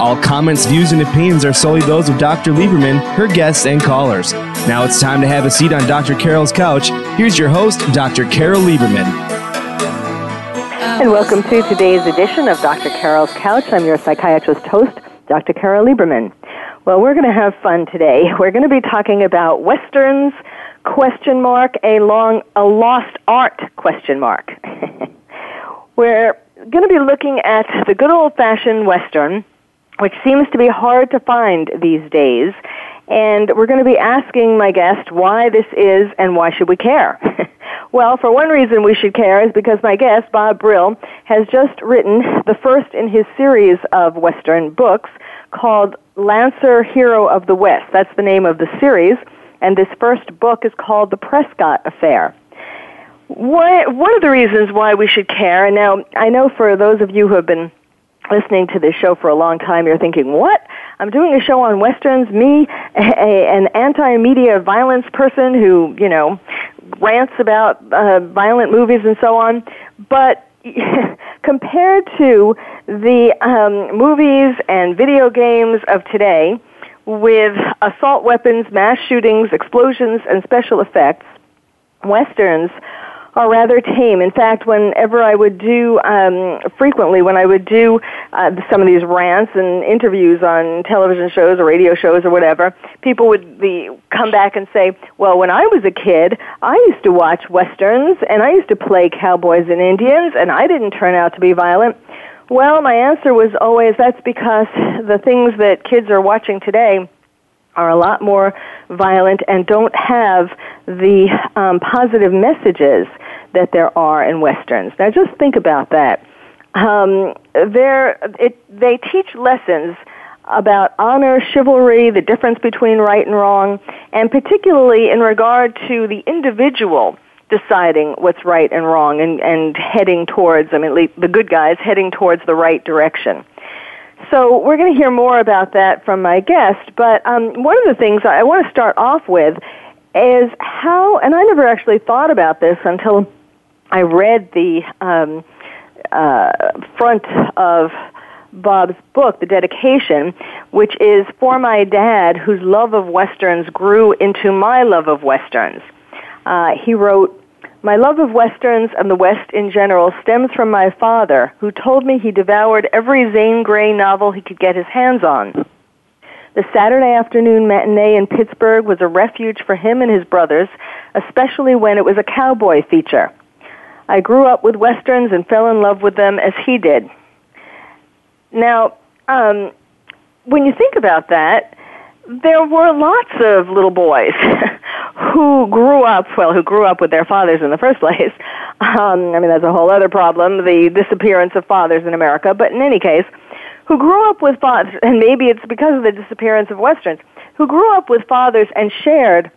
All comments, views, and opinions are solely those of Dr. Lieberman, her guests, and callers. Now it's time to have a seat on Dr. Carole's Couch. Here's your host, Dr. Carole Lieberman. And welcome to today's edition of Dr. Carole's Couch. I'm your psychiatrist host, Dr. Carole Lieberman. Well, we're going to have fun today. We're going to be talking about westerns, question mark, a long, a lost art, question mark. We're going to be looking at the good old fashioned Western, which seems to be hard to find these days. And we're going to be asking my guest why this is and why should we care? well, for one reason we should care is because my guest, Bob Brill, has just written the first in his series of Western books called Lancer Hero of the West. That's the name of the series. And this first book is called The Prescott Affair. What, one of the reasons why we should care, and now I know for those of you who have been listening to this show for a long time, you're thinking, what? I'm doing a show on westerns, me, a, an anti-media violence person who, you know, rants about uh, violent movies and so on. But compared to the um, movies and video games of today, with assault weapons, mass shootings, explosions, and special effects, westerns are rather tame. In fact, whenever I would do, um, frequently, when I would do uh, some of these rants and interviews on television shows or radio shows or whatever, people would be, come back and say, well, when I was a kid, I used to watch westerns and I used to play cowboys and Indians and I didn't turn out to be violent. Well, my answer was always that's because the things that kids are watching today are a lot more violent and don't have the um, positive messages that there are in westerns. Now, just think about that. Um, it, they teach lessons about honor, chivalry, the difference between right and wrong, and particularly in regard to the individual deciding what's right and wrong and, and heading towards, I mean, the good guys heading towards the right direction. So we're going to hear more about that from my guest, but um, one of the things I want to start off with is how, and I never actually thought about this until I read the um, uh, front of Bob's book, The Dedication, which is for my dad, whose love of westerns grew into my love of westerns. Uh, he wrote, my love of westerns and the West in general stems from my father, who told me he devoured every Zane Grey novel he could get his hands on. The Saturday afternoon matinee in Pittsburgh was a refuge for him and his brothers, especially when it was a cowboy feature. I grew up with westerns and fell in love with them as he did. Now, um, when you think about that, there were lots of little boys who grew up, well, who grew up with their fathers in the first place. Um, I mean, that's a whole other problem, the disappearance of fathers in America. But in any case, who grew up with fathers, and maybe it's because of the disappearance of westerns, who grew up with fathers and shared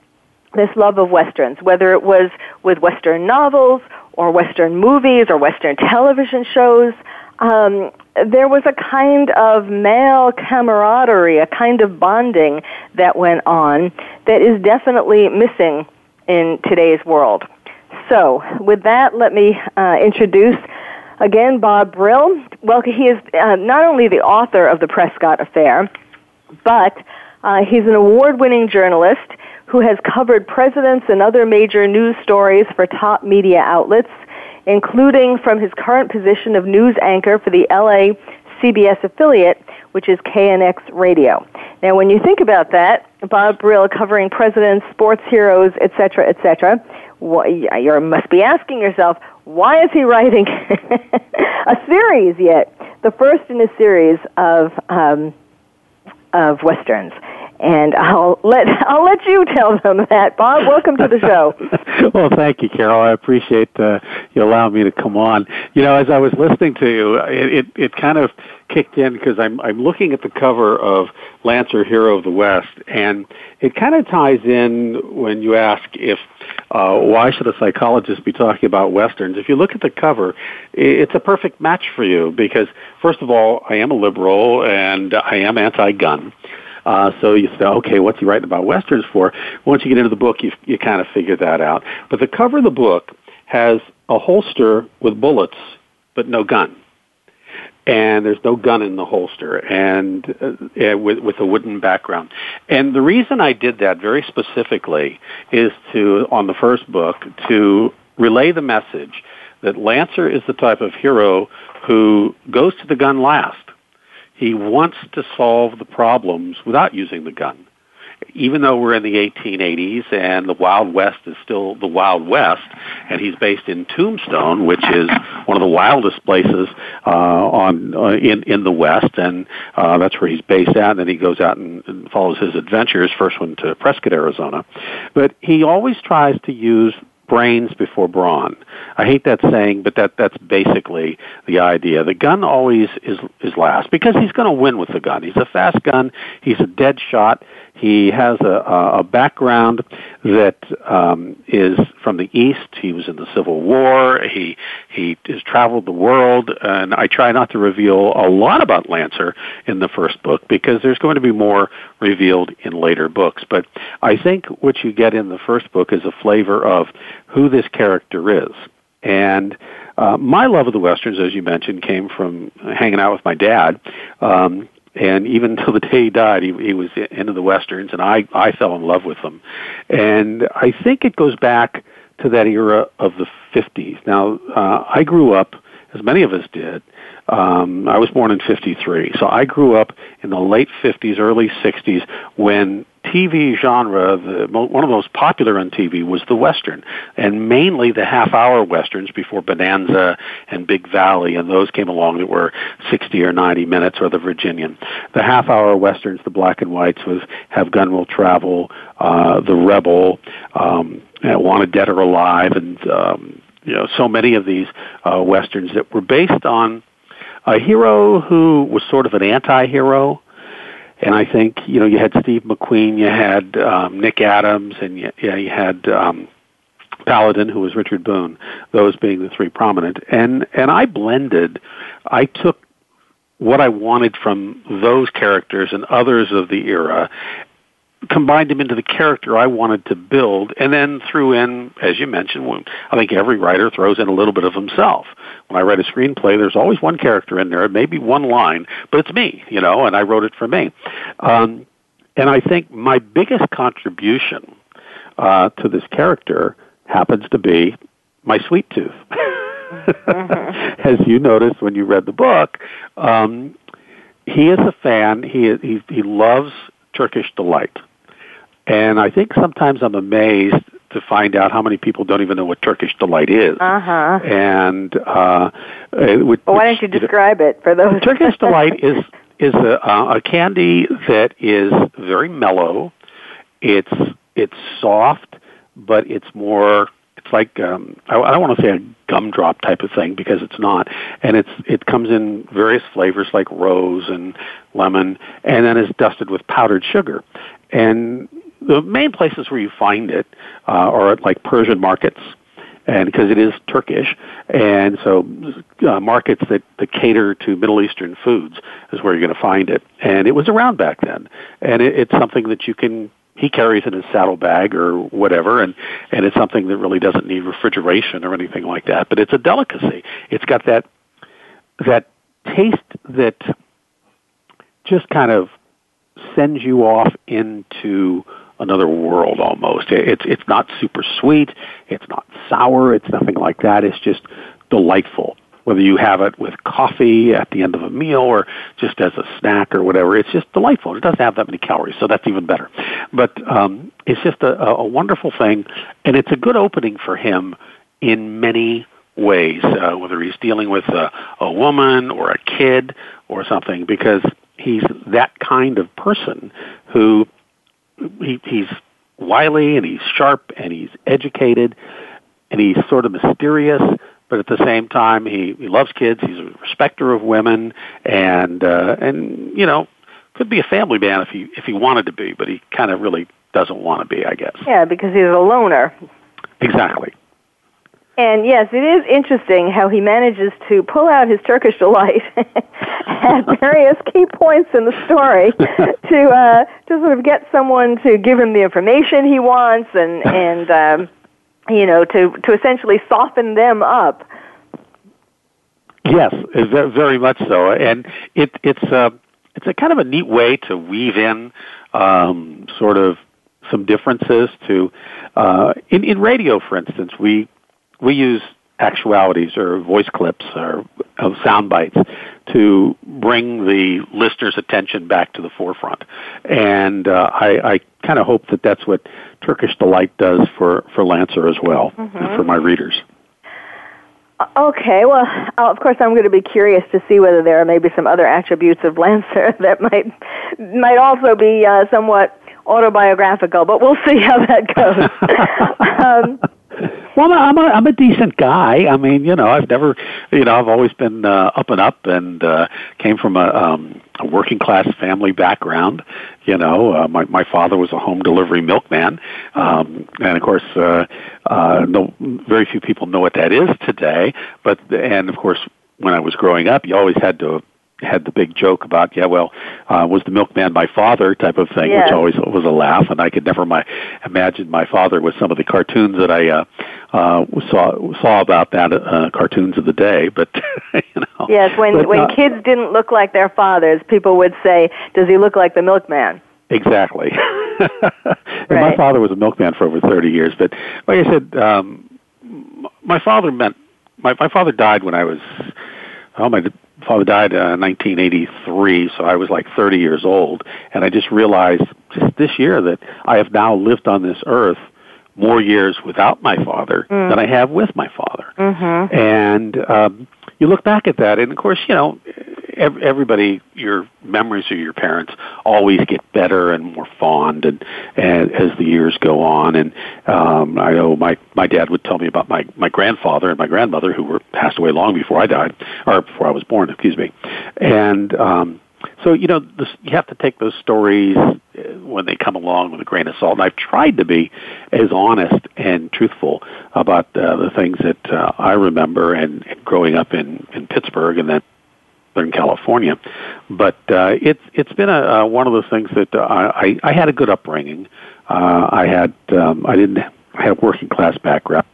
this love of westerns, whether it was with western novels or western movies or western television shows. Um, there was a kind of male camaraderie, a kind of bonding that went on that is definitely missing in today's world. So, with that, let me uh, introduce again Bob Brill. Well, he is uh, not only the author of The Prescott Affair, but uh, he's an award winning journalist who has covered presidents and other major news stories for top media outlets including from his current position of news anchor for the LA CBS affiliate, which is KNX Radio. Now, when you think about that, Bob Brill covering presidents, sports heroes, etc., etc., you must be asking yourself, why is he writing a series yet? the first in a series of um, of westerns and I'll let I'll let you tell them that. Bob, welcome to the show. well, thank you, Carole. I appreciate uh, you allowing me to come on. You know, as I was listening to you, it it, it kind of kicked in because I'm I'm looking at the cover of Lancer Hero of the West, and it kind of ties in when you ask if uh, why should a psychologist be talking about westerns. If you look at the cover, it's a perfect match for you because first of all, I am a liberal and I am anti-gun. Uh, so you say, okay, what's he writing about westerns for? Once you get into the book, you you kind of figure that out. But the cover of the book has a holster with bullets, but no gun. And there's no gun in the holster, and uh, with with a wooden background. And the reason I did that very specifically is to on the first book to relay the message that Lancer is the type of hero who goes to the gun last he wants to solve the problems without using the gun. Even though we're in the 1880s and the Wild West is still the Wild West, and he's based in Tombstone, which is one of the wildest places uh, on uh, in in the West, and uh, that's where he's based at. And then he goes out and, and follows his adventures. First one to Prescott, Arizona, but he always tries to use brains before brawn. I hate that saying, but that that's basically the idea. The gun always is is last because he's going to win with the gun. He's a fast gun. He's a dead shot. He has a, a background that um, is from the East. He was in the Civil War. He he has traveled the world, and I try not to reveal a lot about Lancer in the first book because there's going to be more revealed in later books. But I think what you get in the first book is a flavor of who this character is. And uh, my love of the westerns, as you mentioned, came from hanging out with my dad. Um, and even till the day he died, he, he was into the westerns, and I I fell in love with them. And I think it goes back to that era of the 50s. Now, uh, I grew up, as many of us did. Um, I was born in 53, so I grew up in the late 50s, early 60s when TV genre, the, one of the most popular on TV was the Western, and mainly the half-hour Westerns before Bonanza and Big Valley, and those came along that were 60 or 90 minutes, or the Virginian. The half-hour Westerns, the black and whites, was Have Gun Will Travel, uh, The Rebel, um, Wanted Dead or Alive, and um, you know so many of these uh, westerns that were based on a hero who was sort of an anti-hero and I think you know you had Steve McQueen, you had um, Nick Adams, and you, yeah, you had um, Paladin, who was Richard Boone. Those being the three prominent, and and I blended. I took what I wanted from those characters and others of the era, combined him into the character I wanted to build, and then threw in, as you mentioned, I think every writer throws in a little bit of himself. When I write a screenplay, there's always one character in there, maybe one line, but it's me, you know, and I wrote it for me. Um, and I think my biggest contribution uh, to this character happens to be my sweet tooth. As you noticed when you read the book, um, he is a fan. He he he loves Turkish delight. And I think sometimes I'm amazed to find out how many people don't even know what Turkish delight is. Uh-huh. And uh, which, well, why don't you describe it for those? Turkish delight is is a, uh, a candy that is very mellow. It's it's soft, but it's more. It's like um, I, I don't want to say a gumdrop type of thing because it's not, and it's it comes in various flavors like rose and lemon, and then is dusted with powdered sugar. And the main places where you find it uh, are at like Persian markets, and because it is Turkish, and so uh, markets that, that cater to Middle Eastern foods is where you're going to find it. And it was around back then, and it, it's something that you can he carries in his saddlebag or whatever, and and it's something that really doesn't need refrigeration or anything like that. But it's a delicacy. It's got that that taste that just kind of sends you off into another world almost. It's it's not super sweet, it's not sour, it's nothing like that. It's just delightful. Whether you have it with coffee at the end of a meal or just as a snack or whatever, it's just delightful. It doesn't have that many calories, so that's even better. But um, it's just a, a wonderful thing, and it's a good opening for him in many ways, uh, whether he's dealing with a, a woman or a kid or something, because he's that kind of person who he, he's wily and he's sharp and he's educated and he's sort of mysterious, but at the same time he, he loves kids. He's a respecter of women and uh, and you know could be a family man if he if he wanted to be, but he kind of really doesn't want to be, I guess. Yeah, because he's a loner. Exactly. And yes, it is interesting how he manages to pull out his Turkish delight at various key points in the story to uh, to sort of get someone to give him the information he wants and and um, you know to to essentially soften them up. Yes, very much so, and it it's a uh, it's a kind of a neat way to weave in um, sort of some differences to uh, in in radio, for instance, we we use actualities or voice clips or of sound bites to bring the listener's attention back to the forefront. And uh, I, I kind of hope that that's what Turkish Delight does for, for Lancer as well, mm-hmm. and for my readers. Uh, okay, well, uh, of course, I'm going to be curious to see whether there are maybe some other attributes of Lancer that might might also be uh, somewhat autobiographical, but we'll see how that goes. um, well, I'm a I'm a decent guy. I mean, you know, I've never, you know, I've always been uh, up and up, and uh, came from a, um, a working class family background. You know, uh, my my father was a home delivery milkman, um, and of course, uh, uh, no, very few people know what that is today. But and of course, when I was growing up, you always had to had the big joke about, yeah, well, uh, was the milkman my father type of thing, which always was a laugh, and I could never my imagine my father with some of the cartoons that I uh, uh, saw saw about that uh, cartoons of the day. But you know, yes, when but, when uh, kids didn't look like their fathers, people would say, "Does he look like the milkman?" Exactly. and right. my father was a milkman for over thirty years, but like I said, um, my father meant my my father died when I was oh my father died uh, in 1983, so I was like 30 years old, and I just realized just this year that I have now lived on this earth more years without my father mm. than I have with my father. Mm-hmm. And um, you look back at that, and of course, you know, everybody, your memories of your parents always get better and more fond, and, and as the years go on. And um, I know my my dad would tell me about my my grandfather and my grandmother who were passed away long before I died, or before I was born, excuse me. And um, so you know, this, you have to take those stories uh, when they come along with a grain of salt. And I've tried to be as honest and truthful about uh, the things that uh, I remember and, and growing up in in Pittsburgh and then Southern California. But uh, it's it's been a, uh, one of those things that uh, I I had a good upbringing. Uh, I had um, I didn't I had a working class background.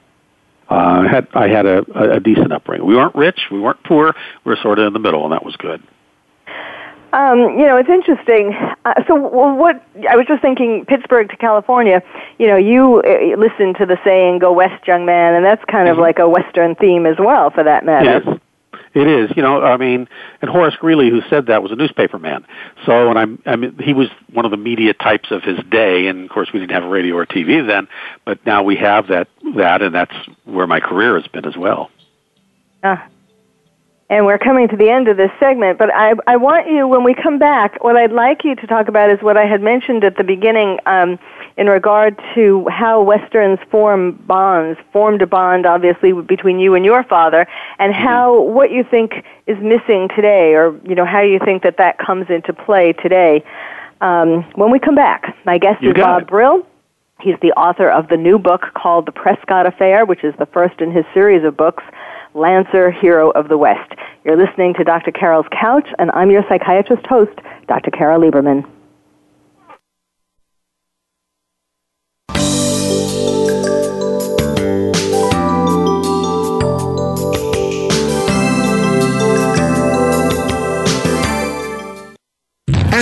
Uh, I had I had a, a decent upbringing. We weren't rich, we weren't poor. We were sort of in the middle, and that was good. Um, you know, it's interesting. Uh, so, what I was just thinking, Pittsburgh to California. You know, you uh, listen to the saying "Go West, young man," and that's kind of mm-hmm. like a Western theme as well, for that matter. Yes. It is, you know. I mean, and Horace Greeley, who said that, was a newspaper man. So, and I'm, I mean, he was one of the media types of his day. And of course, we didn't have radio or TV then, but now we have that. That, and that's where my career has been as well. Ah, and we're coming to the end of this segment, but I, I want you, when we come back, what I'd like you to talk about is what I had mentioned at the beginning um, in regard to how Westerns form bonds, formed a bond, obviously, between you and your father, and mm-hmm. how, what you think is missing today, or, you know, how you think that that comes into play today. Um, when we come back, my guest you is Bob it. Brill. He's the author of the new book called The Prescott Affair, which is the first in his series of books Lancer, Hero of the West. You're listening to Dr. Carole's Couch, and I'm your psychiatrist host, Dr. Carole Lieberman.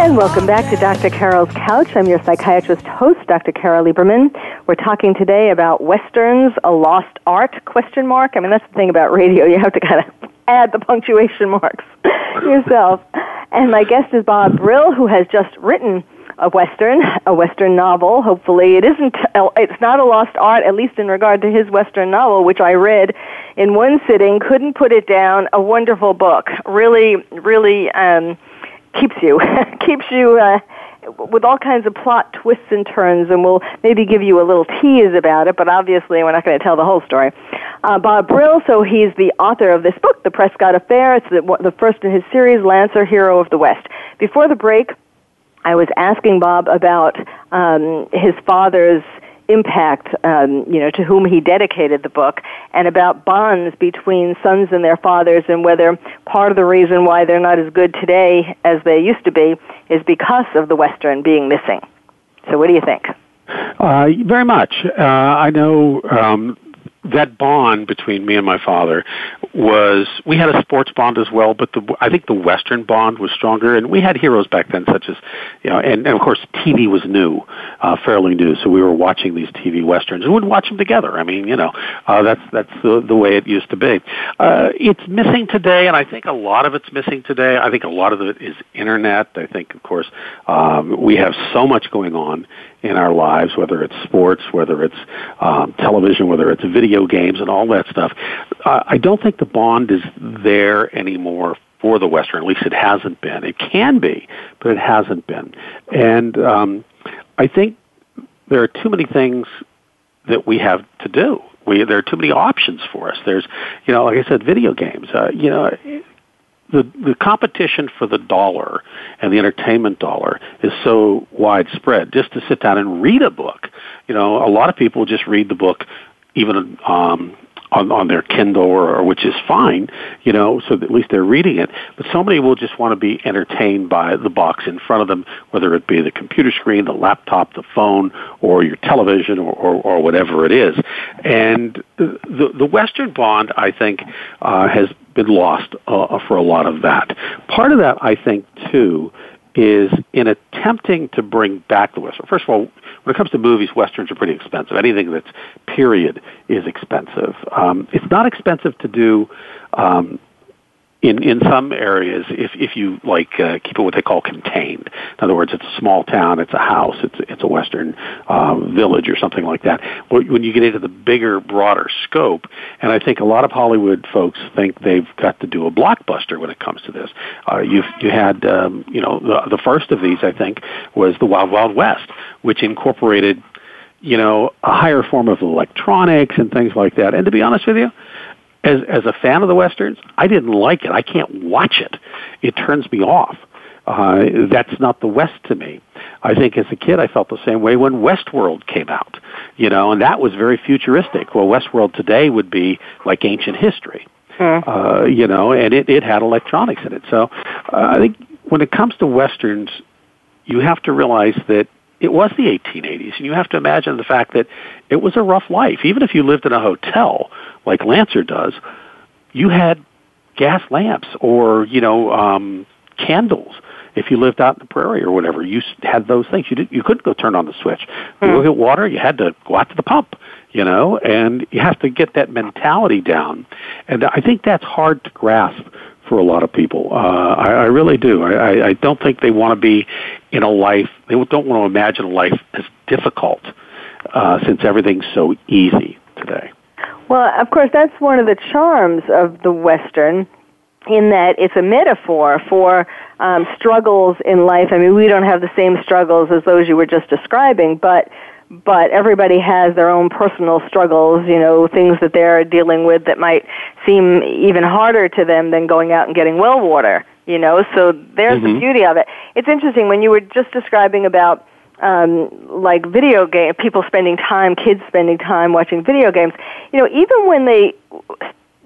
And welcome back to Dr. Carole's Couch. I'm your psychiatrist host, Dr. Carole Lieberman. We're talking today about westerns, a lost art? Question mark. I mean, that's the thing about radio. You have to kind of add the punctuation marks yourself. And my guest is Bob Brill, who has just written a western, a western novel. Hopefully, it isn't. It's not a lost art, at least in regard to his western novel, which I read in one sitting. Couldn't put it down. A wonderful book. Really, really. Um, keeps you keeps you uh, with all kinds of plot twists and turns, and we'll maybe give you a little tease about it. But obviously, we're not going to tell the whole story. Uh, Bob Brill, so he's the author of this book, The Prescott Affair. It's the, the first in his series, Lancer, Hero of the West. Before the break, I was asking Bob about um, his father's impact, um, you know, to whom he dedicated the book, and about bonds between sons and their fathers, and whether part of the reason why they're not as good today as they used to be is because of the Western being missing. So, what do you think? Uh, very much. Uh, I know um, that bond between me and my father was we had a sports bond as well, but the, I think the Western bond was stronger, and we had heroes back then, such as you know, and, and of course TV was new, uh, fairly new, so we were watching these TV westerns and we'd watch them together. I mean, you know, uh, that's that's the, the way it used to be. Uh, it's missing today, and I think a lot of it's missing today. I think a lot of it is internet. I think, of course, um, we have so much going on in our lives, whether it's sports, whether it's um, television, whether it's video games, and all that stuff. Uh, I don't think the bond is there anymore for the Western. At least it hasn't been. It can be, but it hasn't been. And um, I think there are too many things that we have to do. We, there are too many options for us. There's, you know, like I said, video games. Uh, you know, the the competition for the dollar and the entertainment dollar is so widespread. Just to sit down and read a book, you know, a lot of people just read the book, even um, on on their Kindle or, or which is fine, you know, so at least they're reading it. But somebody will just want to be entertained by the box in front of them, whether it be the computer screen, the laptop, the phone, or your television, or or, or whatever it is. And the the Western bond, I think, uh, has been lost uh, for a lot of that. Part of that, I think, too, is in attempting to bring back the Western. First of all, when it comes to movies, westerns are pretty expensive. Anything that's period is expensive. Um, it's not expensive to do um, in in some areas if if you like uh, keep it what they call contained. In other words, it's a small town, it's a house, it's it's a western um, village or something like that. When you get into the bigger, broader scope, and I think a lot of Hollywood folks think they've got to do a blockbuster when it comes to this. Uh, you you had um, you know the, the first of these I think was the Wild Wild West, which incorporated you know a higher form of electronics and things like that. And to be honest with you as as a fan of the westerns, I didn't like it. I can't watch it. It turns me off. Uh, that's not the West to me. I think as a kid, I felt the same way when Westworld came out. You know, and that was very futuristic. Well, Westworld today would be like ancient history. Hmm. Uh, you know, and it it had electronics in it. So uh, I think when it comes to westerns, you have to realize that it was the 1880s, and you have to imagine the fact that it was a rough life. Even if you lived in a hotel like Lancer does, you had gas lamps or you know um, candles if you lived out in the prairie or whatever, you had those things. You did, you couldn't go turn on the switch. You mm. get water, you had to go out to the pump, you know, and you have to get that mentality down. And I think that's hard to grasp for a lot of people. Uh, I, I really do. I, I don't think they want to be in a life. They don't want to imagine a life as difficult uh, since everything's so easy today. Well, of course, that's one of the charms of the Western, in that it's a metaphor for um, struggles in life. I mean, we don't have the same struggles as those you were just describing, but but everybody has their own personal struggles, you know, things that they're dealing with that might seem even harder to them than going out and getting well water, you know. So there's mm-hmm. the beauty of it. It's interesting when you were just describing about um, like video game people spending time, kids spending time watching video games. You know, even when they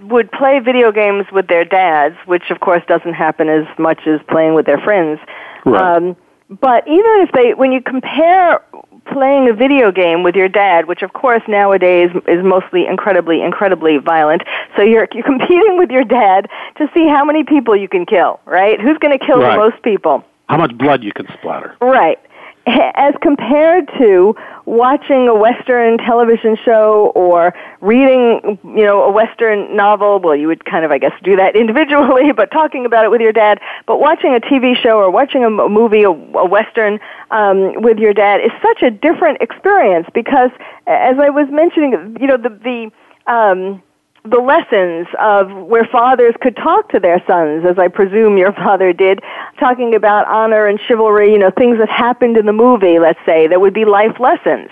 would play video games with their dads, which of course doesn't happen as much as playing with their friends. Right. Um, but even if they, when you compare playing a video game with your dad, which of course nowadays is mostly incredibly, incredibly violent, so you're you're competing with your dad to see how many people you can kill, right? Who's going to kill right. the most people? How much blood you can splatter? Right as compared to watching a Western television show or reading, you know, a Western novel. Well, you would kind of, I guess, do that individually, but talking about it with your dad. But watching a TV show or watching a movie, a, a Western, um, with your dad is such a different experience because, as I was mentioning, you know, the the um, the lessons of where fathers could talk to their sons, as I presume your father did, talking about honor and chivalry, you know, things that happened in the movie, let's say, that would be life lessons.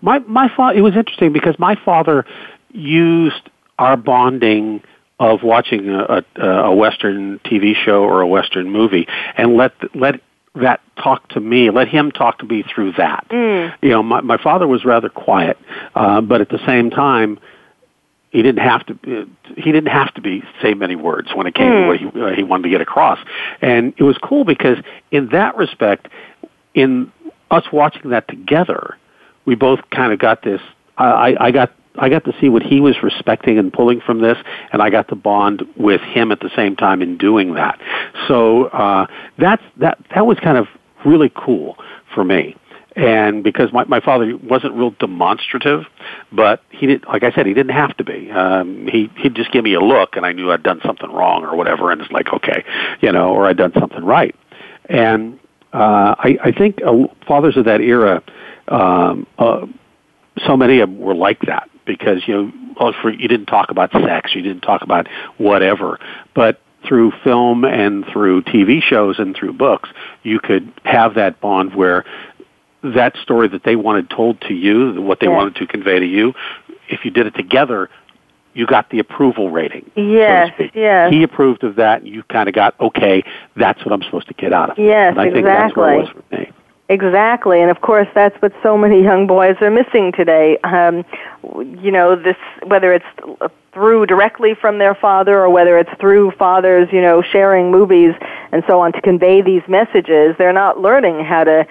My my father. It was interesting because my father used our bonding of watching a, a, a Western TV show or a Western movie, and let let that talk to me, let him talk to me through that. Mm. You know, my my father was rather quiet, uh, but at the same time he didn't have to he didn't have to be say many words when it came mm. to what he, uh, he wanted to get across and it was cool because in that respect in us watching that together we both kind of got this I, I got I got to see what he was respecting and pulling from this, and I got to bond with him at the same time in doing that. So uh, that's that that was kind of really cool for me and because my my father wasn't real demonstrative, but he didn't like I said he didn't have to be. Um, he he'd just give me a look, and I knew I'd done something wrong or whatever, and it's like okay, you know, or I'd done something right. And uh, I I think uh, fathers of that era, um, uh, so many of them were like that because you know well, for, you didn't talk about sex, you didn't talk about whatever, but through film and through TV shows and through books, you could have that bond where that story that they wanted told to you, what they wanted to convey to you, if you did it together, you got the approval rating. Yes, so yes. He approved of that, and you kind of got, okay, that's what I'm supposed to get out of it. Yes, and I exactly. think that's what it was for me. Exactly, and of course that's what so many young boys are missing today. Um, you know, this whether it's through directly from their father or whether it's through fathers, you know, sharing movies and so on to convey these messages, they're not learning how to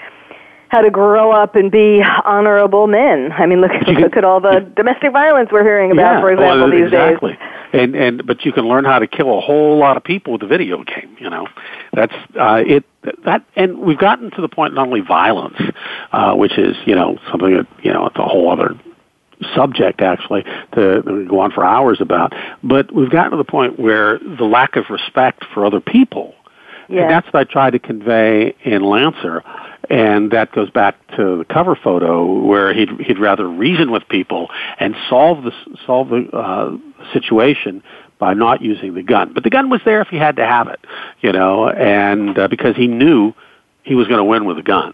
how to grow up and be honorable men. I mean, look, look at all the domestic violence we're hearing about, yeah, for example, well, these exactly. days. And and but you can learn how to kill a whole lot of people with a video game. You know, that's uh, it. That and we've gotten to the point not only violence, uh, which is you know something that you know it's a whole other subject actually to, to go on for hours about, but we've gotten to the point where the lack of respect for other people. Yeah. And that's what I try to convey in Lancer and that goes back to the cover photo where he'd he'd rather reason with people and solve the solve the uh, situation by not using the gun. But the gun was there if he had to have it, you know, and uh, because he knew he was going to win with a gun.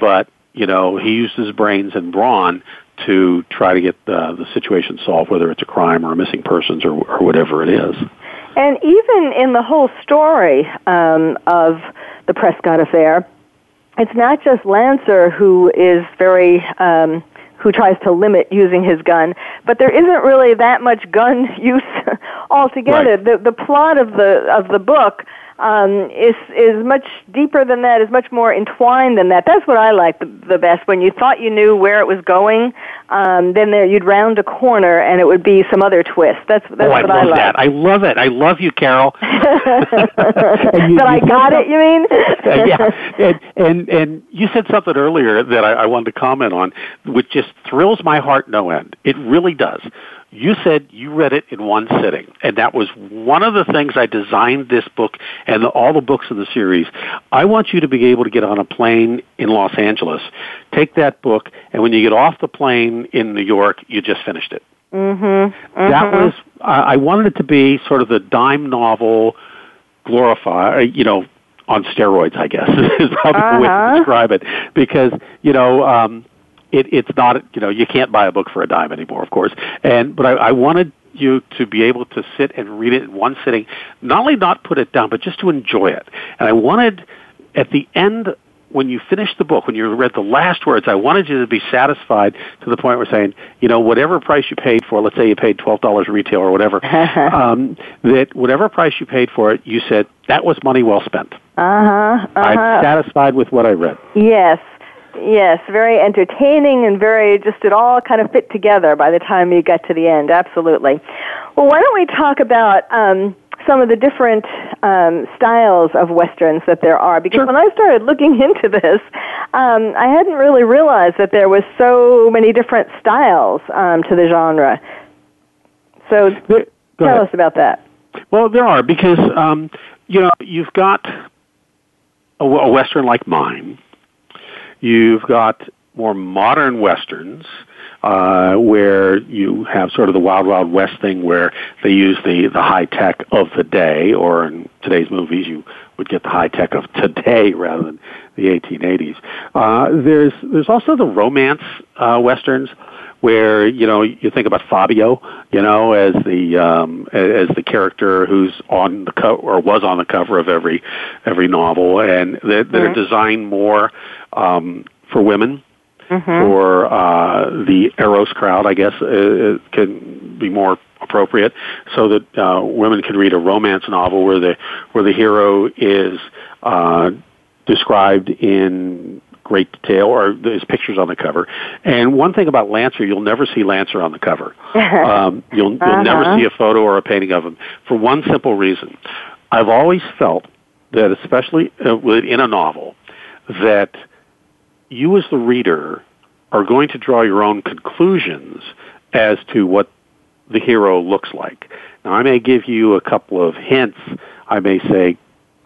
But you know, he used his brains and brawn to try to get the, the situation solved, whether it's a crime or a missing persons or, or whatever it is. And even in the whole story um, of the Prescott affair, it's not just Lancer who is very um, who tries to limit using his gun, but there isn't really that much gun use altogether. Right. The the plot of the of the book um, is is much deeper than that, is much more entwined than that. That's what I like the, the best. When you thought you knew where it was going, um, then there you'd round a corner and it would be some other twist. That's that's oh, what I love I like. that. I love it. I love you, Carole. you, that I got it. You mean? uh, yeah. And, and and you said something earlier that I, I wanted to comment on, which just thrills my heart no end. It really does. You said you read it in one sitting, and that was one of the things I designed this book and the, all the books in the series. I want you to be able to get on a plane in Los Angeles, take that book, and when you get off the plane in New York, you just finished it. Mm-hmm. mm-hmm. That was I wanted it to be sort of the dime novel, glorify you know on steroids, I guess is probably uh-huh. the way to uh-huh. describe it. Because you know, um, it, it's not you know you can't buy a book for a dime anymore, of course. And but I, I wanted you to be able to sit and read it in one sitting, not only not put it down, but just to enjoy it. And I wanted at the end when you finished the book, when you read the last words, I wanted you to be satisfied to the point where saying, you know, whatever price you paid for, let's say you paid twelve dollars retail or whatever, um, that whatever price you paid for it, you said that was money well spent. Uh huh. Uh-huh. I'm satisfied with what I read. Yes. Yes, very entertaining and very just it all kind of fit together by the time you get to the end. Absolutely. Well, why don't we talk about um, some of the different um, styles of westerns that there are? Because sure. when I started looking into this, um, I hadn't really realized that there was so many different styles um, to the genre. So, Go tell ahead. us about that. Well, there are because um, you know you've got a, a western like mine. You've got more modern westerns uh, where you have sort of the wild wild west thing where they use the the high tech of the day, or in today's movies you would get the high tech of today rather than the 1880s. Uh, there's there's also the romance uh, westerns where you know you think about Fabio, you know, as the um, as the character who's on the cover or was on the cover of every every novel, and they're, they're mm-hmm. designed more um, for women. Mm-hmm. For uh, the Eros crowd, I guess uh, it can be more appropriate, so that uh, women can read a romance novel where the where the hero is uh, described in great detail, or there's pictures on the cover. And one thing about Lancer, you'll never see Lancer on the cover. um, you'll you'll uh-huh. never see a photo or a painting of him for one simple reason. I've always felt that, especially uh, in a novel, that you as the reader are going to draw your own conclusions as to what the hero looks like. Now, I may give you a couple of hints. I may say,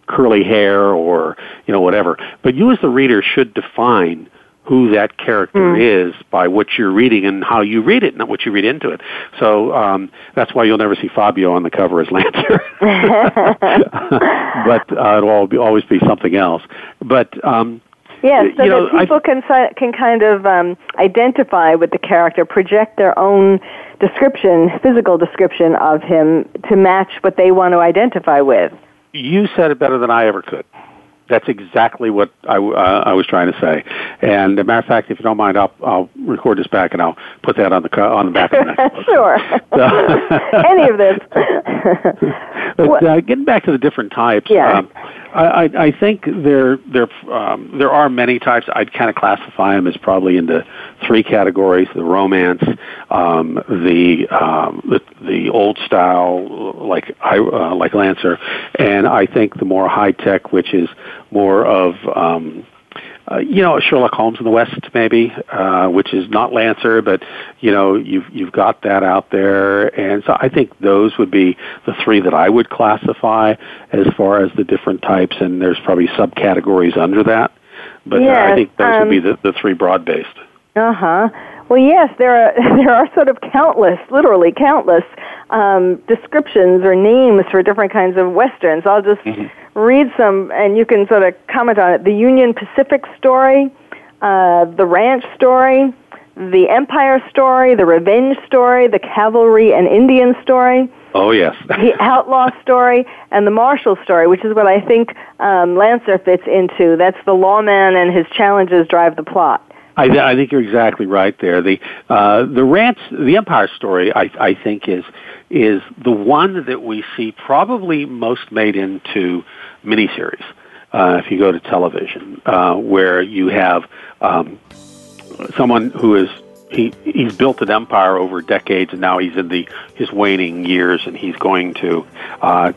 curly hair or you know whatever. But you as the reader should define who that character mm. is by what you're reading and how you read it, not what you read into it. So um, that's why you'll never see Fabio on the cover as Lancer. but uh, it'll be, always be something else. But um, Yes, so you know, that people I, can can kind of um, identify with the character, project their own description, physical description of him to match what they want to identify with. You said it better than I ever could. That's exactly what I, uh, I was trying to say. And as a matter of fact, if you don't mind, I'll, I'll record this back and I'll put that on the on the back of the Sure. Any of this. but uh, getting back to the different types, yeah. um, I, I think there there um, there are many types. I'd kind of classify them as probably into three categories: the romance, um, the, um, the the old style like uh, like Lancer, and I think the more high tech, which is more of um, uh, you know Sherlock Holmes in the West, maybe, uh, which is not Lancer, but you know you've you've got that out there, and so I think those would be the three that I would classify as far as the different types, and there's probably subcategories under that, but uh, I think those um, would be the, the three broad based. Uh huh. Well, yes, there are there are sort of countless, literally countless um, descriptions or names for different kinds of westerns. I'll just mm-hmm. read some, and you can sort of comment on it. The Union Pacific story, uh, the Ranch story, the Empire story, the Revenge story, the Cavalry and Indian story. Oh yes, the outlaw story and the marshal story, which is what I think um, Lancer fits into. That's the lawman and his challenges drive the plot. I, I think you're exactly right there. The uh, the rants, the Empire story, I, I think is is the one that we see probably most made into miniseries. Uh, if you go to television, uh, where you have um, someone who is he he's built an empire over decades, and now he's in the his waning years, and he's going to uh,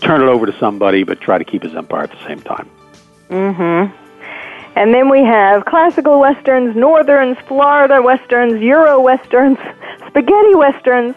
turn it over to somebody, but try to keep his empire at the same time. Mm-hmm. And then we have classical westerns, northerns, Florida westerns, Euro westerns, spaghetti westerns,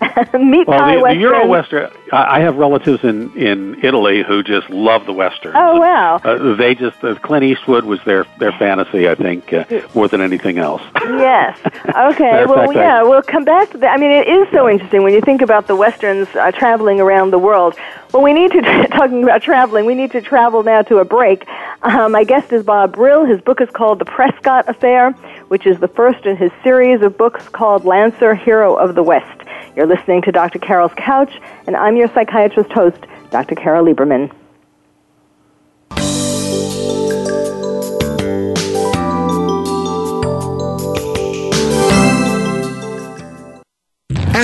meat well, pie the, westerns. the Euro western. I have relatives in in Italy who just love the westerns. Oh wow! Uh, they just uh, Clint Eastwood was their their fantasy, I think, uh, more than anything else. yes. Okay. well, fact, yeah. We'll come back to that. I mean, it is so interesting when you think about the westerns uh, traveling around the world. Well, we need to talking about traveling. We need to travel now to a break. Um, my guest is Bob Brill. His book is called The Prescott Affair, which is the first in his series of books called Lancer, Hero of the West. You're listening to Dr. Carole's Couch, and I'm your psychiatrist host, Dr. Carole Lieberman.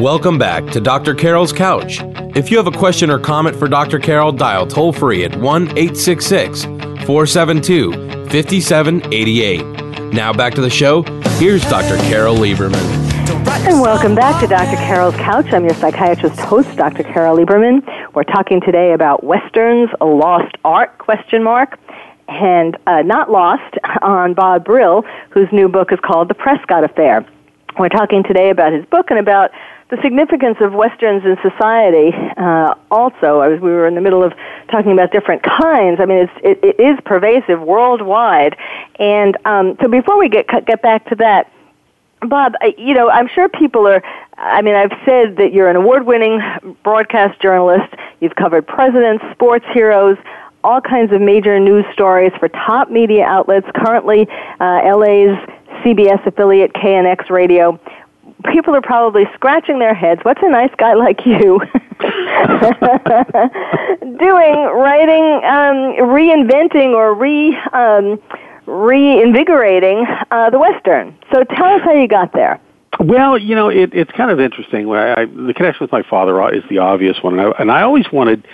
Welcome back to Dr. Carole's Couch. If you have a question or comment for Dr. Carole, dial toll free at 1 866 472 5788. Now back to the show. Here's Dr. Carole Lieberman. And welcome back to Dr. Carole's Couch. I'm your psychiatrist host, Dr. Carole Lieberman. We're talking today about westerns, a lost art? Question mark. And uh, not lost on Bob Brill, whose new book is called The Prescott Affair. We're talking today about his book and about the significance of westerns in society. Uh, also, I was, we were in the middle of talking about different kinds. I mean, it's, it, it is pervasive worldwide. And um, so, before we get get back to that, Bob, you know, I'm sure people are. I mean, I've said that you're an award-winning broadcast journalist. You've covered presidents, sports heroes, all kinds of major news stories for top media outlets. Currently, uh, LA's CBS affiliate KNX Radio people are probably scratching their heads. What's a nice guy like you doing, writing, um, reinventing, or re um, reinvigorating uh, the Western? So tell us how you got there. Well, you know, it, it's kind of interesting. I, I, the connection with my father is the obvious one, and I, and I always wanted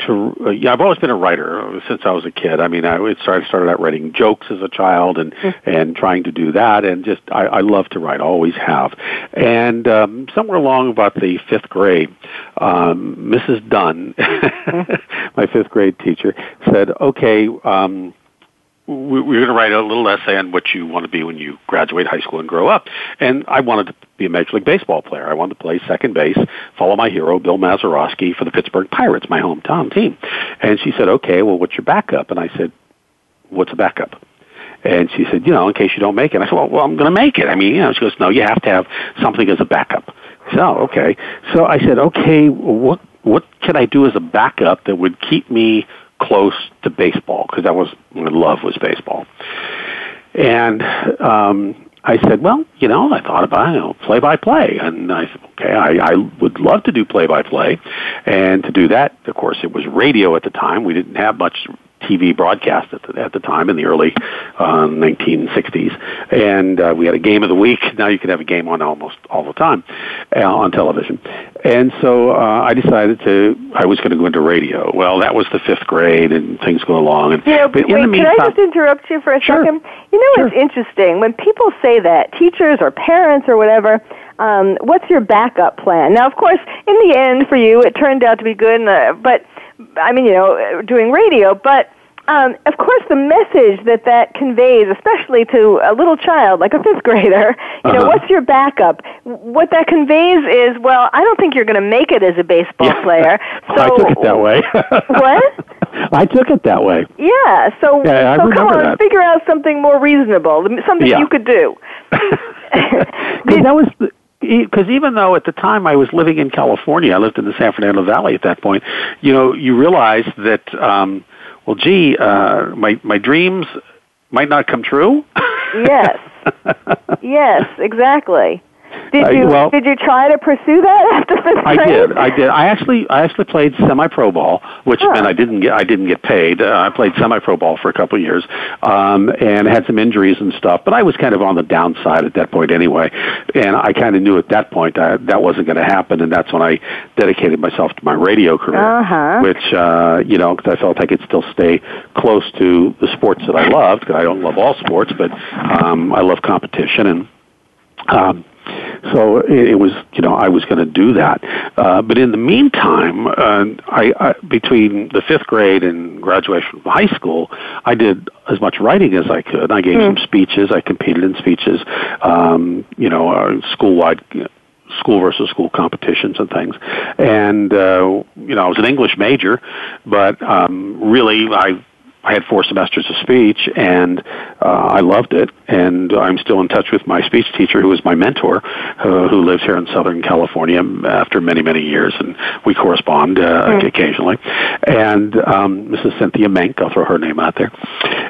to uh, yeah, I've always been a writer since I was a kid. I mean, I started started out writing jokes as a child and mm-hmm. and trying to do that, and just I, I love to write, always have. And um, somewhere along about the fifth grade, um, Mrs. Dunn, mm-hmm. my fifth grade teacher, said, "Okay." Um, we're going to write a little essay on what you want to be when you graduate high school and grow up. And I wanted to be a Major League Baseball player. I wanted to play second base, follow my hero, Bill Mazeroski, for the Pittsburgh Pirates, my hometown team. And she said, okay, well, what's your backup? And I said, what's a backup? And she said, you know, in case you don't make it. I said, well, well I'm going to make it. I mean, you know, she goes, no, you have to have something as a backup. So, oh, okay. So I said, okay, what, what can I do as a backup that would keep me close to baseball because that was my love was baseball. And um, I said, well, you know, I thought about you know play by play, and I said, okay, I, I would love to do play by play, and to do that, of course, it was radio at the time. We didn't have much TV broadcast at the, at the time in the early uh, 1960s, and uh, we had a game of the week. Now you can have a game on almost all the time uh, on television, and so uh, I decided to I was going to go into radio. Well, that was the fifth grade, and things go along. And yeah, but, wait, in the meantime, can I just interrupt you for a Sure. second? You know, Sure. it's interesting when people say that teachers or parents or whatever. Um, what's your backup plan? Now, of course, in the end, for you, it turned out to be good. And, uh, but I mean, you know, doing radio, but um, of course, the message that that conveys, especially to a little child like a fifth grader, you know, Uh-huh. what's your backup? What that conveys is, well, I don't think you're going to make it as a baseball Yeah. player. So I took it that way. What? I took it that way. Yeah, so Yeah, so come on, that. figure out something more reasonable, something Yeah. you could do. That was because even though at the time I was living in California, I lived in the San Fernando Valley at that point. You know, you realize that um, well, gee, uh, my my dreams might not come true. yes, yes, exactly. Did Uh, you well- did you try to pursue that after fifth I did. I did. I actually, I actually played semi-pro ball, which Huh. meant I didn't get, I didn't get paid. Uh, I played semi-pro ball for a couple of years, um, and had some injuries and stuff. But I was kind of on the downside at that point anyway, and I kind of knew at that point uh, that wasn't going to happen, and that's when I dedicated myself to my radio career, Uh-huh. which uh, you know, because I felt I could still stay close to the sports that I loved. Because I don't love all sports, but um, I love competition and. Um, so it, it was, you know, I was going to do that. Uh, but in the meantime, uh, I, I between the fifth grade and graduation from high school, I did as much writing as I could. I gave some speeches. I competed in speeches. Um, you know, uh, school-wide. School versus school competitions and things, and uh, you know I was an English major, but um, really I I had four semesters of speech, and uh, I loved it. And I'm still in touch with my speech teacher, who was my mentor, uh, who lives here in Southern California after many, many years, and we correspond uh, occasionally. And um, Mrs. Cynthia Menk, I'll throw her name out there.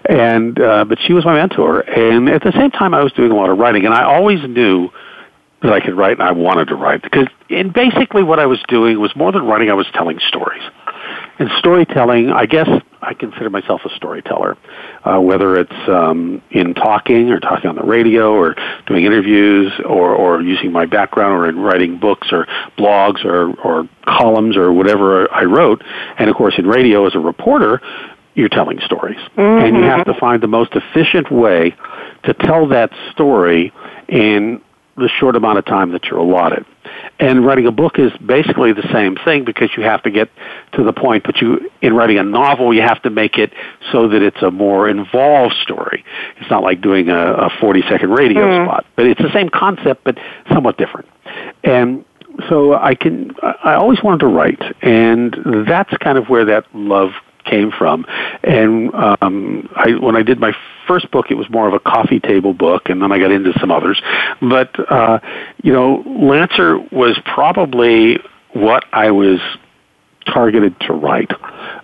And uh, but she was my mentor, and at the same time, I was doing a lot of writing, and I always knew that I could write, and I wanted to write because, and basically, what I was doing was more than writing; I was telling stories. And storytelling, I guess I consider myself a storyteller, uh, whether it's um, in talking or talking on the radio or doing interviews or, or using my background or in writing books or blogs or, or columns or whatever I wrote. And of course, in radio as a reporter, you're telling stories. And you have to find the most efficient way to tell that story in the short amount of time that you're allotted. And writing a book is basically the same thing because you have to get to the point, but you, in writing a novel, you have to make it so that it's a more involved story. It's not like doing a, a 40 second radio mm-hmm. spot, but it's the same concept, but somewhat different. And so I can, I always wanted to write, and that's kind of where that love came from. And um, I, when I did my first book, it was more of a coffee table book, and then I got into some others. But uh, you know, Lancer was probably what I was targeted to write.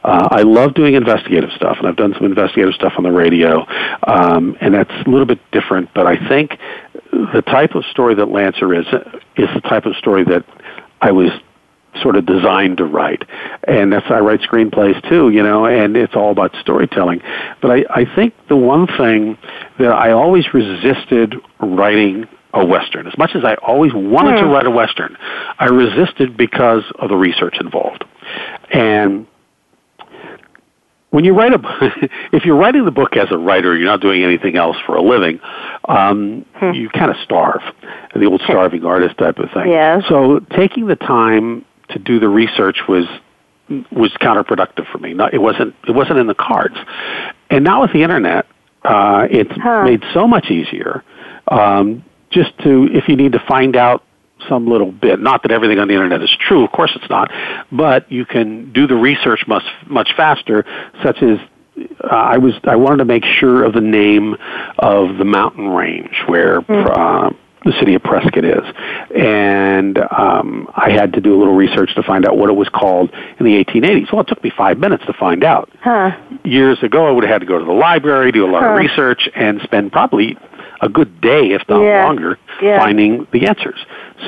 Uh, I love doing investigative stuff, and I've done some investigative stuff on the radio, um, and that's a little bit different. But I think the type of story that Lancer is is the type of story that I was sort of designed to write. And that's why I write screenplays too, you know, and it's all about storytelling. But I, I think the one thing that I always resisted writing a western, as much as I always wanted to write a western, I resisted because of the research involved. And when you write a, if you're writing the book as a writer, you're not doing anything else for a living. Um, You kind of starve, the old starving artist type of thing. Yes. So taking the time to do the research was was counterproductive for me. Not, it wasn't it wasn't in the cards. And now with the internet, uh, it's Huh. made so much easier. Um, just to if you need to find out some little bit. Not that everything on the internet is true, of course it's not, but you can do the research much much faster. Such as uh, I was, I wanted to make sure of the name of the mountain range where uh, the city of Prescott is, and um, I had to do a little research to find out what it was called in the 1880s. Well, it took me five minutes to find out. Huh. Years ago, I would have had to go to the library, do a lot Huh. of research, and spend probably a good day, if not Yeah. longer, Yeah. finding the answers.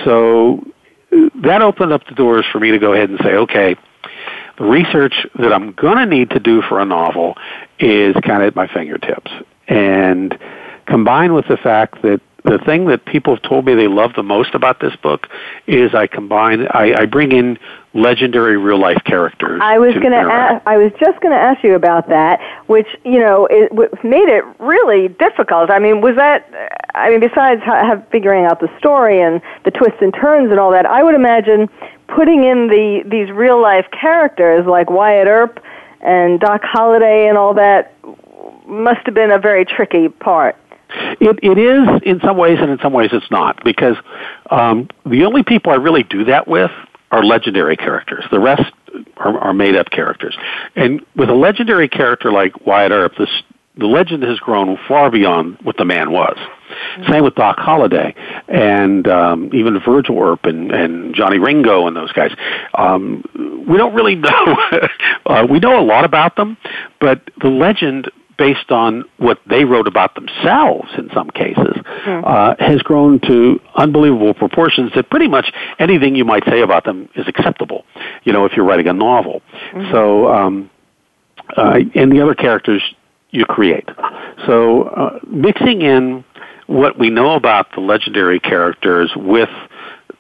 So that opened up the doors for me to go ahead and say, okay, the research that I'm going to need to do for a novel is kind of at my fingertips. And combined with the fact that the thing that people have told me they love the most about this book is I combine, I, I bring in legendary real life characters. I was going to ask, I was just going to ask you about that, which, you know, it made it really difficult. I mean, was that, I mean, besides have, figuring out the story and the twists and turns and all that, I would imagine putting in the, these real life characters like Wyatt Earp and Doc Holliday and all that must have been a very tricky part. It it is in some ways, and in some ways it's not because um, the only people I really do that with are legendary characters. The rest are, are made up characters, and with a legendary character like Wyatt Earp, this the legend has grown far beyond what the man was. Mm-hmm. Same with Doc Holliday and um, even Virgil Earp and, and Johnny Ringo and those guys. Um, we don't really know. uh, we know a lot about them, but the legend based on what they wrote about themselves in some cases, mm-hmm. uh, has grown to unbelievable proportions that pretty much anything you might say about them is acceptable, you know, if you're writing a novel. Mm-hmm. So, um, uh, and the other characters you create. So, uh, mixing in what we know about the legendary characters with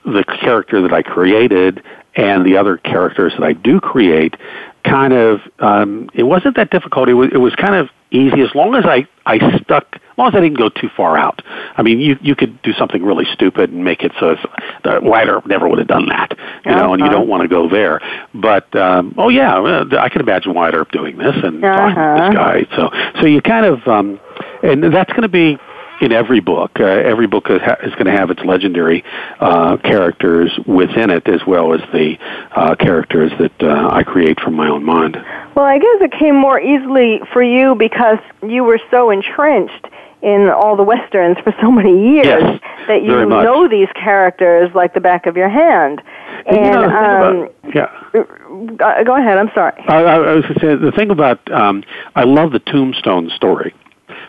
the character that I created and the other characters that I do create kind of um, it wasn't that difficult. It was, it was kind of easy as long as I I stuck as long as I didn't go too far out. I mean, you you could do something really stupid and make it so it's, the writer never would have done that, you uh-huh. know, and you don't want to go there. But um, oh yeah, uh, I can imagine Wyatt Earp doing this and uh-huh. talking to this guy. So so you kind of um, and that's going to be in every book. Uh, every book is, ha- is going to have its legendary uh, characters within it, as well as the uh, characters that uh, I create from my own mind. Well, I guess it came more easily for you because you were so entrenched in all the westerns for so many years yes, that you know these characters like the back of your hand. And, and you know, um, about, yeah. Uh, go ahead. I'm sorry. I, I was going to say the thing about um, I love the Tombstone story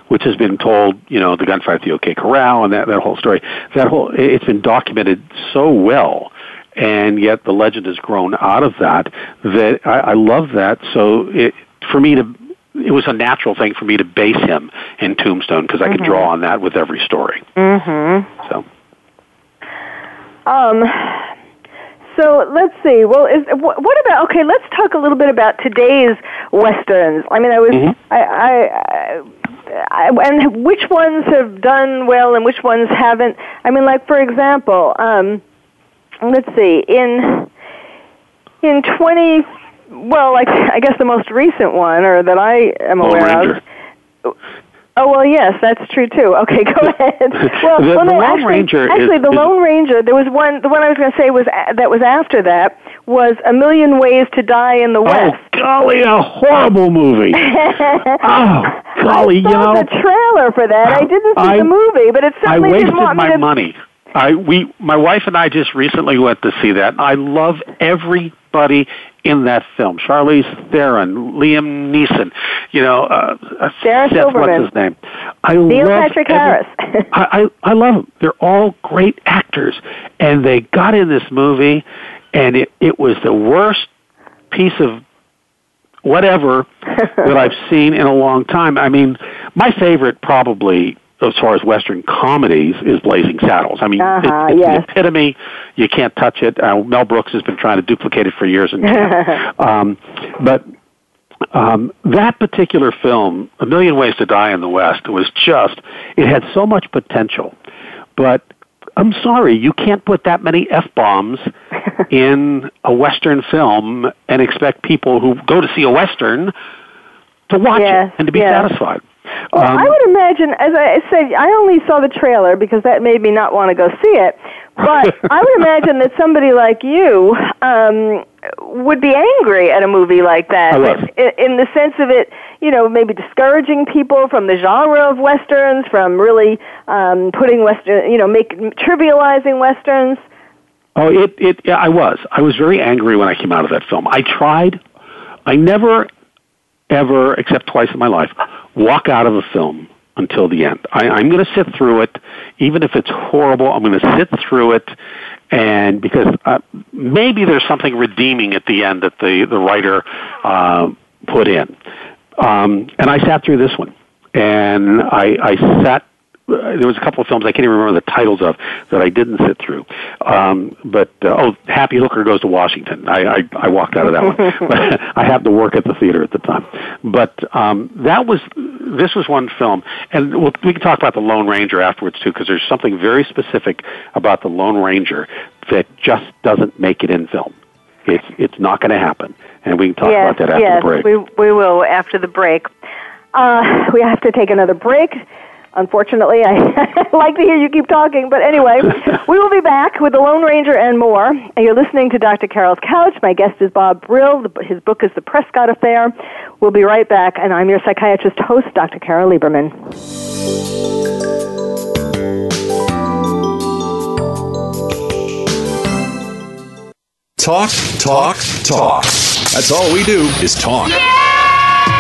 which has been told, you know, the gunfight at the OK Corral and that, that whole story. That whole, it's been documented so well and yet the legend has grown out of that. That I, I love that. So it, for me to, it was a natural thing for me to base him in Tombstone because I mm-hmm. could draw on that with every story. Mm-hmm. So. Um. So let's see. Well, is what about? Okay, let's talk a little bit about today's westerns. I mean, I was mm-hmm. I, I, I and which ones have done well and which ones haven't. I mean, like for example, um, let's see in in 20 well like i guess the most recent one or that i am aware of Oh well, yes, that's true too. Okay, go ahead. Well, the, well, no, the Lone actually, Ranger. Actually, is, the is, Lone Ranger. There was one. The one I was going to say was that was after that was A Million Ways to Die in the oh, West. Oh golly, a horrible movie. oh golly, I saw you know the trailer for that. I didn't see I, the movie, but it certainly I wasted didn't want my me to... money. I we my wife and I just recently went to see that. I love everybody in that film. Charlize Theron, Liam Neeson, you know, uh, uh Sarah Seth, Silverman. what's his name? I Neil love Patrick Harris. I, I I love them. They're all great actors, and they got in this movie, and it it was the worst piece of whatever that I've seen in a long time. I mean, my favorite probably as far as Western comedies is Blazing Saddles. I mean, uh-huh, it, it's yes. the epitome. You can't touch it. Uh, Mel Brooks has been trying to duplicate it for years and um, but um, that particular film, A Million Ways to Die in the West, was just, it had so much potential. But I'm sorry, you can't put that many F bombs in a Western film and expect people who go to see a Western to watch yes, it and to be yes. satisfied. Well, um, I would imagine, as I said, I only saw the trailer because that made me not want to go see it. But I would imagine that somebody like you um, would be angry at a movie like that, in, in the sense of it, you know, maybe discouraging people from the genre of westerns, from really um, putting western, you know, make trivializing westerns. Oh, it it. Yeah, I was. I was very angry when I came out of that film. I tried. I never ever, except twice in my life, walk out of a film until the end. I, I'm going to sit through it, even if it's horrible. I'm going to sit through it and because uh, maybe there's something redeeming at the end that the the writer uh, put in. Um, and I sat through this one, and I, I sat there was a couple of films I can't even remember the titles of that I didn't sit through. Um, but uh, oh, Happy Hooker Goes to Washington. I, I I walked out of that one. but I had to work at the theater at the time. But um, that was this was one film, and we'll, we can talk about the Lone Ranger afterwards too, because there's something very specific about the Lone Ranger that just doesn't make it in film. It's it's not going to happen, and we can talk yes, about that after yes, the break. we we will after the break. Uh, we have to take another break. Unfortunately, I like to hear you keep talking, but anyway, we will be back with the Lone Ranger and more. And you're listening to Dr. Carole's Couch. My guest is Bob Brill. His book is The Prescott Affair. We'll be right back, and I'm your psychiatrist host, Dr. Carole Lieberman. Talk, talk, talk. That's all we do is talk.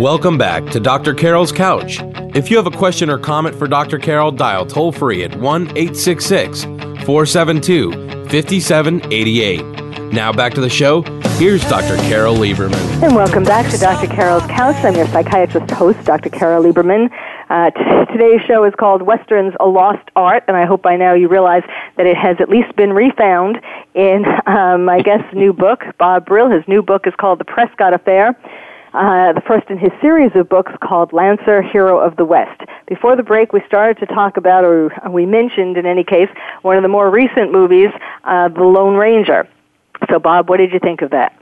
Welcome back to Dr. Carole's Couch. If you have a question or comment for Dr. Carole, dial toll free at 1 866 472 5788. Now back to the show. Here's Dr. Carole Lieberman. And welcome back to Dr. Carole's Couch. I'm your psychiatrist host, Dr. Carole Lieberman. Uh, t- today's show is called Westerns, A Lost Art, and I hope by now you realize that it has at least been refound in um, my guest's new book, Bob Brill. His new book is called The Prescott Affair. Uh, the first in his series of books called Lancer, Hero of the West. Before the break, we started to talk about, or we mentioned in any case, one of the more recent movies, uh, The Lone Ranger. So, Bob, what did you think of that?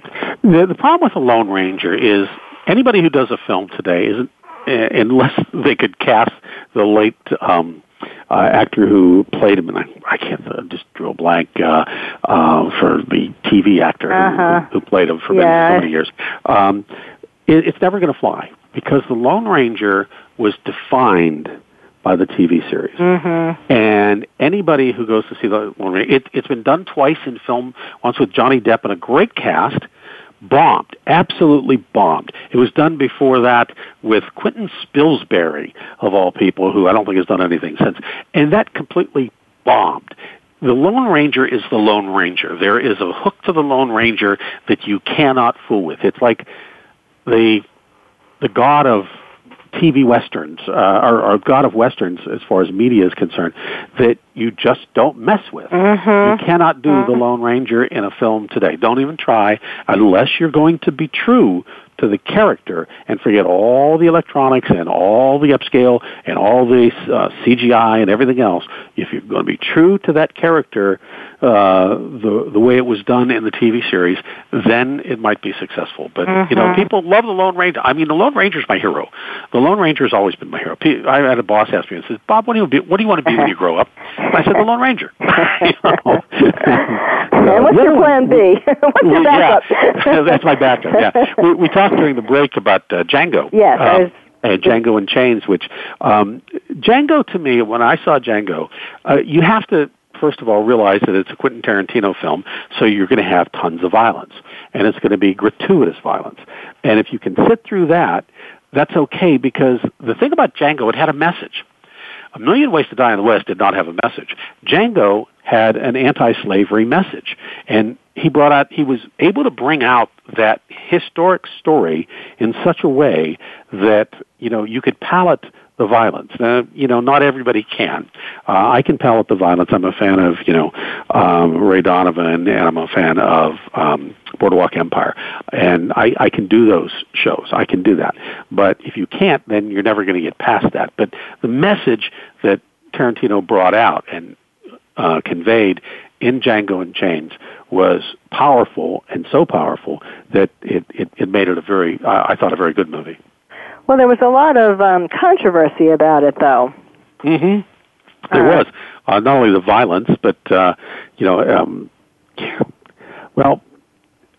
The, the problem with the Lone Ranger is anybody who does a film today isn't uh, unless they could cast the late um, uh, actor who played him, and I, I can't uh, just a blank uh, uh, for the TV actor Uh-huh. who, who played him for Yeah. many, so many years. Um, it, it's never going to fly because the Lone Ranger was defined by the TV series. Mm-hmm. And anybody who goes to see the Lone Ranger, it, it's been done twice in film. Once with Johnny Depp and a great cast, bombed, absolutely bombed. It was done before that with Quentin Spilsbury of all people, who I don't think has done anything since, and that completely bombed. The Lone Ranger is the Lone Ranger. There is a hook to the Lone Ranger that you cannot fool with. It's like the the god of TV westerns, uh, or, or god of westerns as far as media is concerned, that you just don't mess with. Mm-hmm. You cannot do the Lone Ranger in a film today. Don't even try unless you're going to be true to the character and forget all the electronics and all the upscale and all the uh, CGI and everything else. If you're going to be true to that character, uh, the the way it was done in the TV series, then it might be successful. But you know, Mhm. people love the Lone Ranger. I mean, the Lone Ranger's my hero. The Lone Ranger's always been my hero. I had a boss ask me and says, "Bob, what do you be, what do you want to be when you grow up?" And I said, "The Lone Ranger." And what's your plan B? what's your backup? Yeah, that's my backup. Yeah, we, we talked during the break about uh, Django. Yes, Um, was- uh, Django Unchained, which um, Django to me, when I saw Django, uh, you have to first of all realize that it's a Quentin Tarantino film, so you're going to have tons of violence, and it's going to be gratuitous violence. And if you can sit through that, that's okay because the thing about Django, it had a message. A Million Ways to Die in the West did not have a message. Django had an anti-slavery message, and he brought out he was able to bring out that historic story in such a way that you know you could palate the violence. Now, you know, not everybody can. Uh, I can palate the violence. I'm a fan of, you know, um, Ray Donovan, and I'm a fan of um, Boardwalk Empire, and I, I can do those shows. I can do that. But if you can't, then you're never going to get past that. But the message that Tarantino brought out and uh, conveyed in Django Unchained was powerful and so powerful that it, it, it made it a very, uh, I thought, a very good movie. Well, there was a lot of um, controversy about it, though. Mm-hmm. There was uh, not only the violence, but uh, you know, um, well,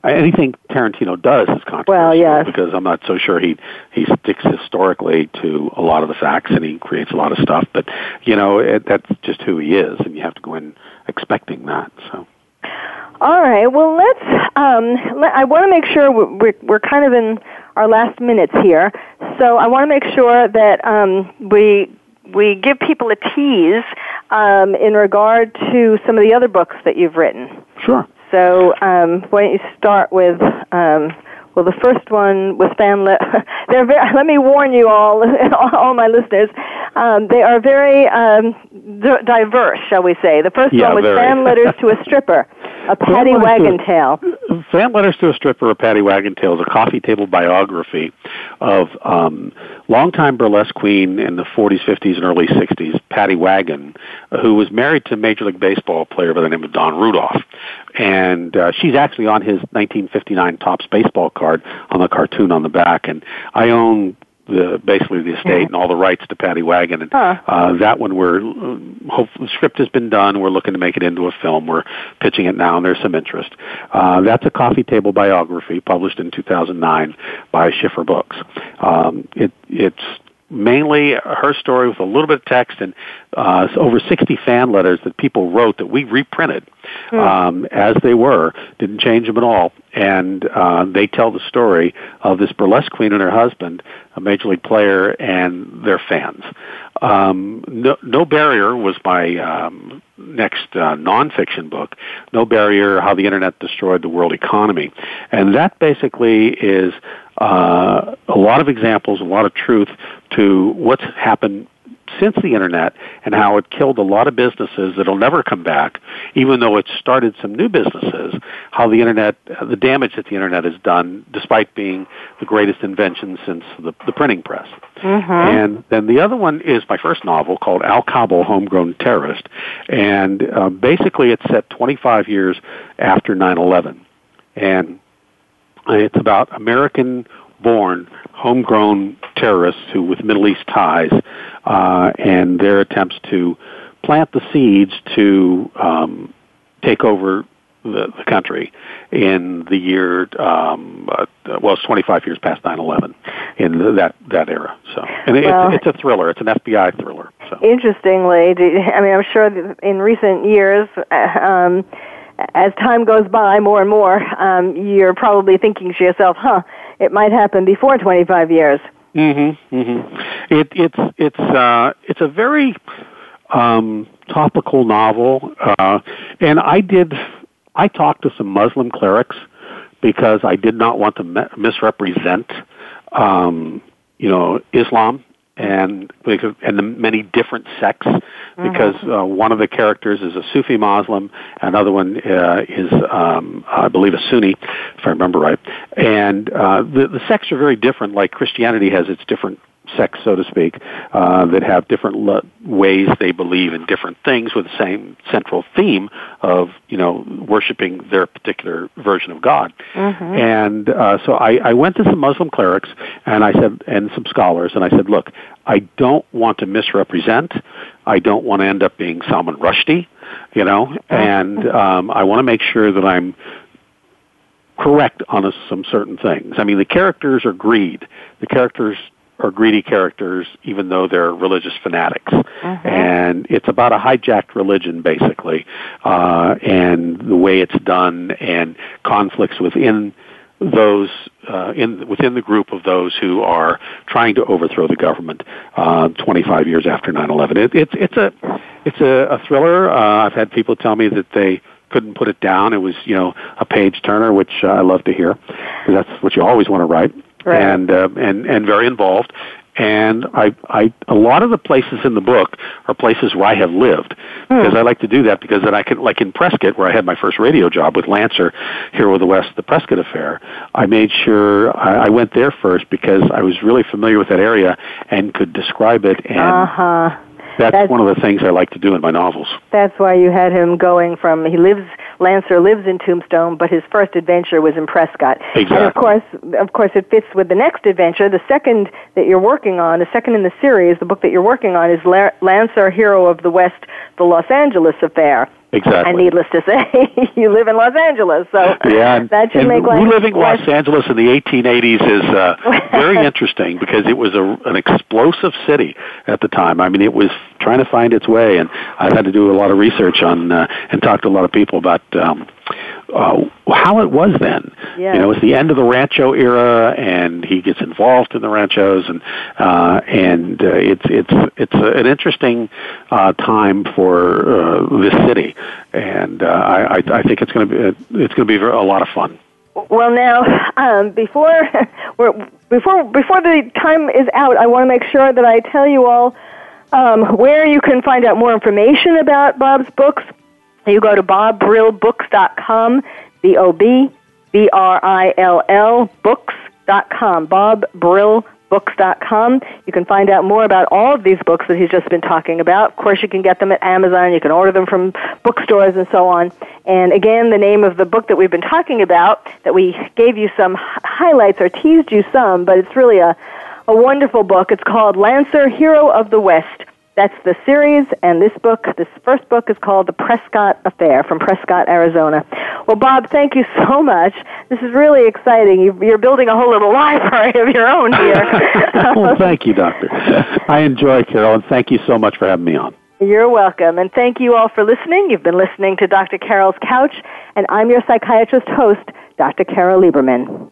anything Tarantino does is controversial. Well, yes. because I'm not so sure he he sticks historically to a lot of the facts, and he creates a lot of stuff. But you know, it, that's just who he is, and you have to go in expecting that. So. All right. Well, let's. Um, let, I want to make sure we're, we're kind of in our last minutes here, so I want to make sure that um, we we give people a tease um, in regard to some of the other books that you've written. Sure. So um, why don't you start with? Um, well, the first one was fan. Le- they're very, let me warn you all, all my listeners. Um, they are very um, d- diverse, shall we say? The first Yeah, one was very. fan letters to a stripper, a to Wagon Tail. Fan Letters to a Stripper, or Patti Waggin Tail is a coffee table biography of um, longtime burlesque queen in the 40s, 50s, and early 60s, Patti Waggin, who was married to Major League Baseball player by the name of Don Rudolph. And uh, she's actually on his 1959 Topps baseball card on the cartoon on the back. And I own the basically the estate and all the rights to Patti Waggin. And Huh. uh, that one, we're uh, hopefully the script has been done. We're looking to make it into a film. We're pitching it now, and there's some interest. Uh, that's a coffee table biography published in 2009 by Schiffer Books. Um, it, it's mainly her story with a little bit of text and uh, over 60 fan letters that people wrote that we reprinted um, as they were, didn't change them at all. And uh, they tell the story of this burlesque queen and her husband, a major league player, and their fans. Um, no, no Barrier was my um, next uh, nonfiction book. No Barrier: How the Internet Destroyed the World Economy, and that basically is uh, a lot of examples, a lot of truth to what's happened since the internet and how it killed a lot of businesses that'll never come back, even though it started some new businesses, how the internet, the damage that the internet has done, despite being the greatest invention since the, the printing press. And then the other one is my first novel called Al Cabo, Homegrown Terrorist. And uh, basically it's set 25 years after 9-11. And it's about American born, homegrown terrorists who with Middle East ties, uh, and their attempts to plant the seeds to um, take over the, the country in the year, um, uh, well, it's 25 years past 9/11 in that that era. So, and Well- it's, it's a thriller. It's an FBI thriller. So. Interestingly, I mean, I'm sure in recent years, uh, um, as time goes by more and more, um, you're probably thinking to yourself, huh, it might happen before 25 years. Mm-hmm. Mm-hmm. It, it's it's uh, it's a very um, topical novel, uh, and I did. I talked to some Muslim clerics because I did not want to me- misrepresent, um, you know, Islam and and the many different sects. Because uh, one of the characters is a Sufi Muslim, another one uh, is, um, I believe, a Sunni, if I remember right. And uh, the the sects are very different. Like Christianity has its different sects, so to speak, uh, that have different lo- ways they believe in different things with the same central theme of, you know, worshiping their particular version of God. And uh, so I, I went to some Muslim clerics and I said, and some scholars, and I said, look, I don't want to misrepresent. I don't want to end up being Salman Rushdie, you know, and um, I want to make sure that I'm correct on a, some certain things. I mean, the characters are greed. The characters are greedy characters, even though they're religious fanatics. And it's about a hijacked religion, basically, uh, and the way it's done, and conflicts within those uh, in within the group of those who are trying to overthrow the government uh, 25 years after 9/11. It, it's it's a it's a, a thriller. Uh, I've had people tell me that they couldn't put it down. It was you know a page turner, which uh, I love to hear that's what you always want to write. Right. And uh, and and very involved and I, I, a lot of the places in the book are places where I have lived because I like to do that because then I can, like in Prescott, where I had my first radio job with Lancer, here of the West, the Prescott Affair. I made sure I, I went there first because I was really familiar with that area and could describe it and. Uh-huh. That's, That's- one of the things I like to do in my novels. That's why you had him going from he lives Lancer lives in Tombstone, but his first adventure was in Prescott. Exactly. And of course, of course, it fits with the next adventure. The second that you're working on, the second in the series, the book that you're working on is La- Lancer, Hero of the West, the Los Angeles Affair. Exactly. And needless to say, you live in Los Angeles, so Yeah, and, that should and make life reliving Los Angeles in the 1880s is uh, very interesting because it was a, an explosive city at the time. I mean, it was trying to find its way, and I've had to do a lot of research on uh, and talk to a lot of people about um, uh, how it was then. You know, it's the end of the Rancho era, and he gets involved in the ranchos, and uh, and uh, it's it's it's an interesting uh, time for uh, this city, and uh, I, I I think it's going to be it's going to be a lot of fun. Well, now um, before we're, before before the time is out, I want to make sure that I tell you all um, where you can find out more information about Bob's books. You go to bobbrillbooks.com, b o b b r i l l books.com, bobbrillbooks.com. You can find out more about all of these books that he's just been talking about. Of course, you can get them at Amazon. You can order them from bookstores and so on. And again, the name of the book that we've been talking about, that we gave you some highlights or teased you some, but it's really a, a wonderful book. It's called Lancer, Hero of the West. That's the series, and this book, this first book, is called The Prescott Affair from Prescott, Arizona. Well, Bob, thank you so much. This is really exciting. You- You're building a whole little library of your own here. well, thank you, Doctor. I enjoy Carole, and thank you so much for having me on. You're welcome, and thank you all for listening. You've been listening to Dr. Carole's Couch, and I'm your psychiatrist host, Dr. Carole Lieberman.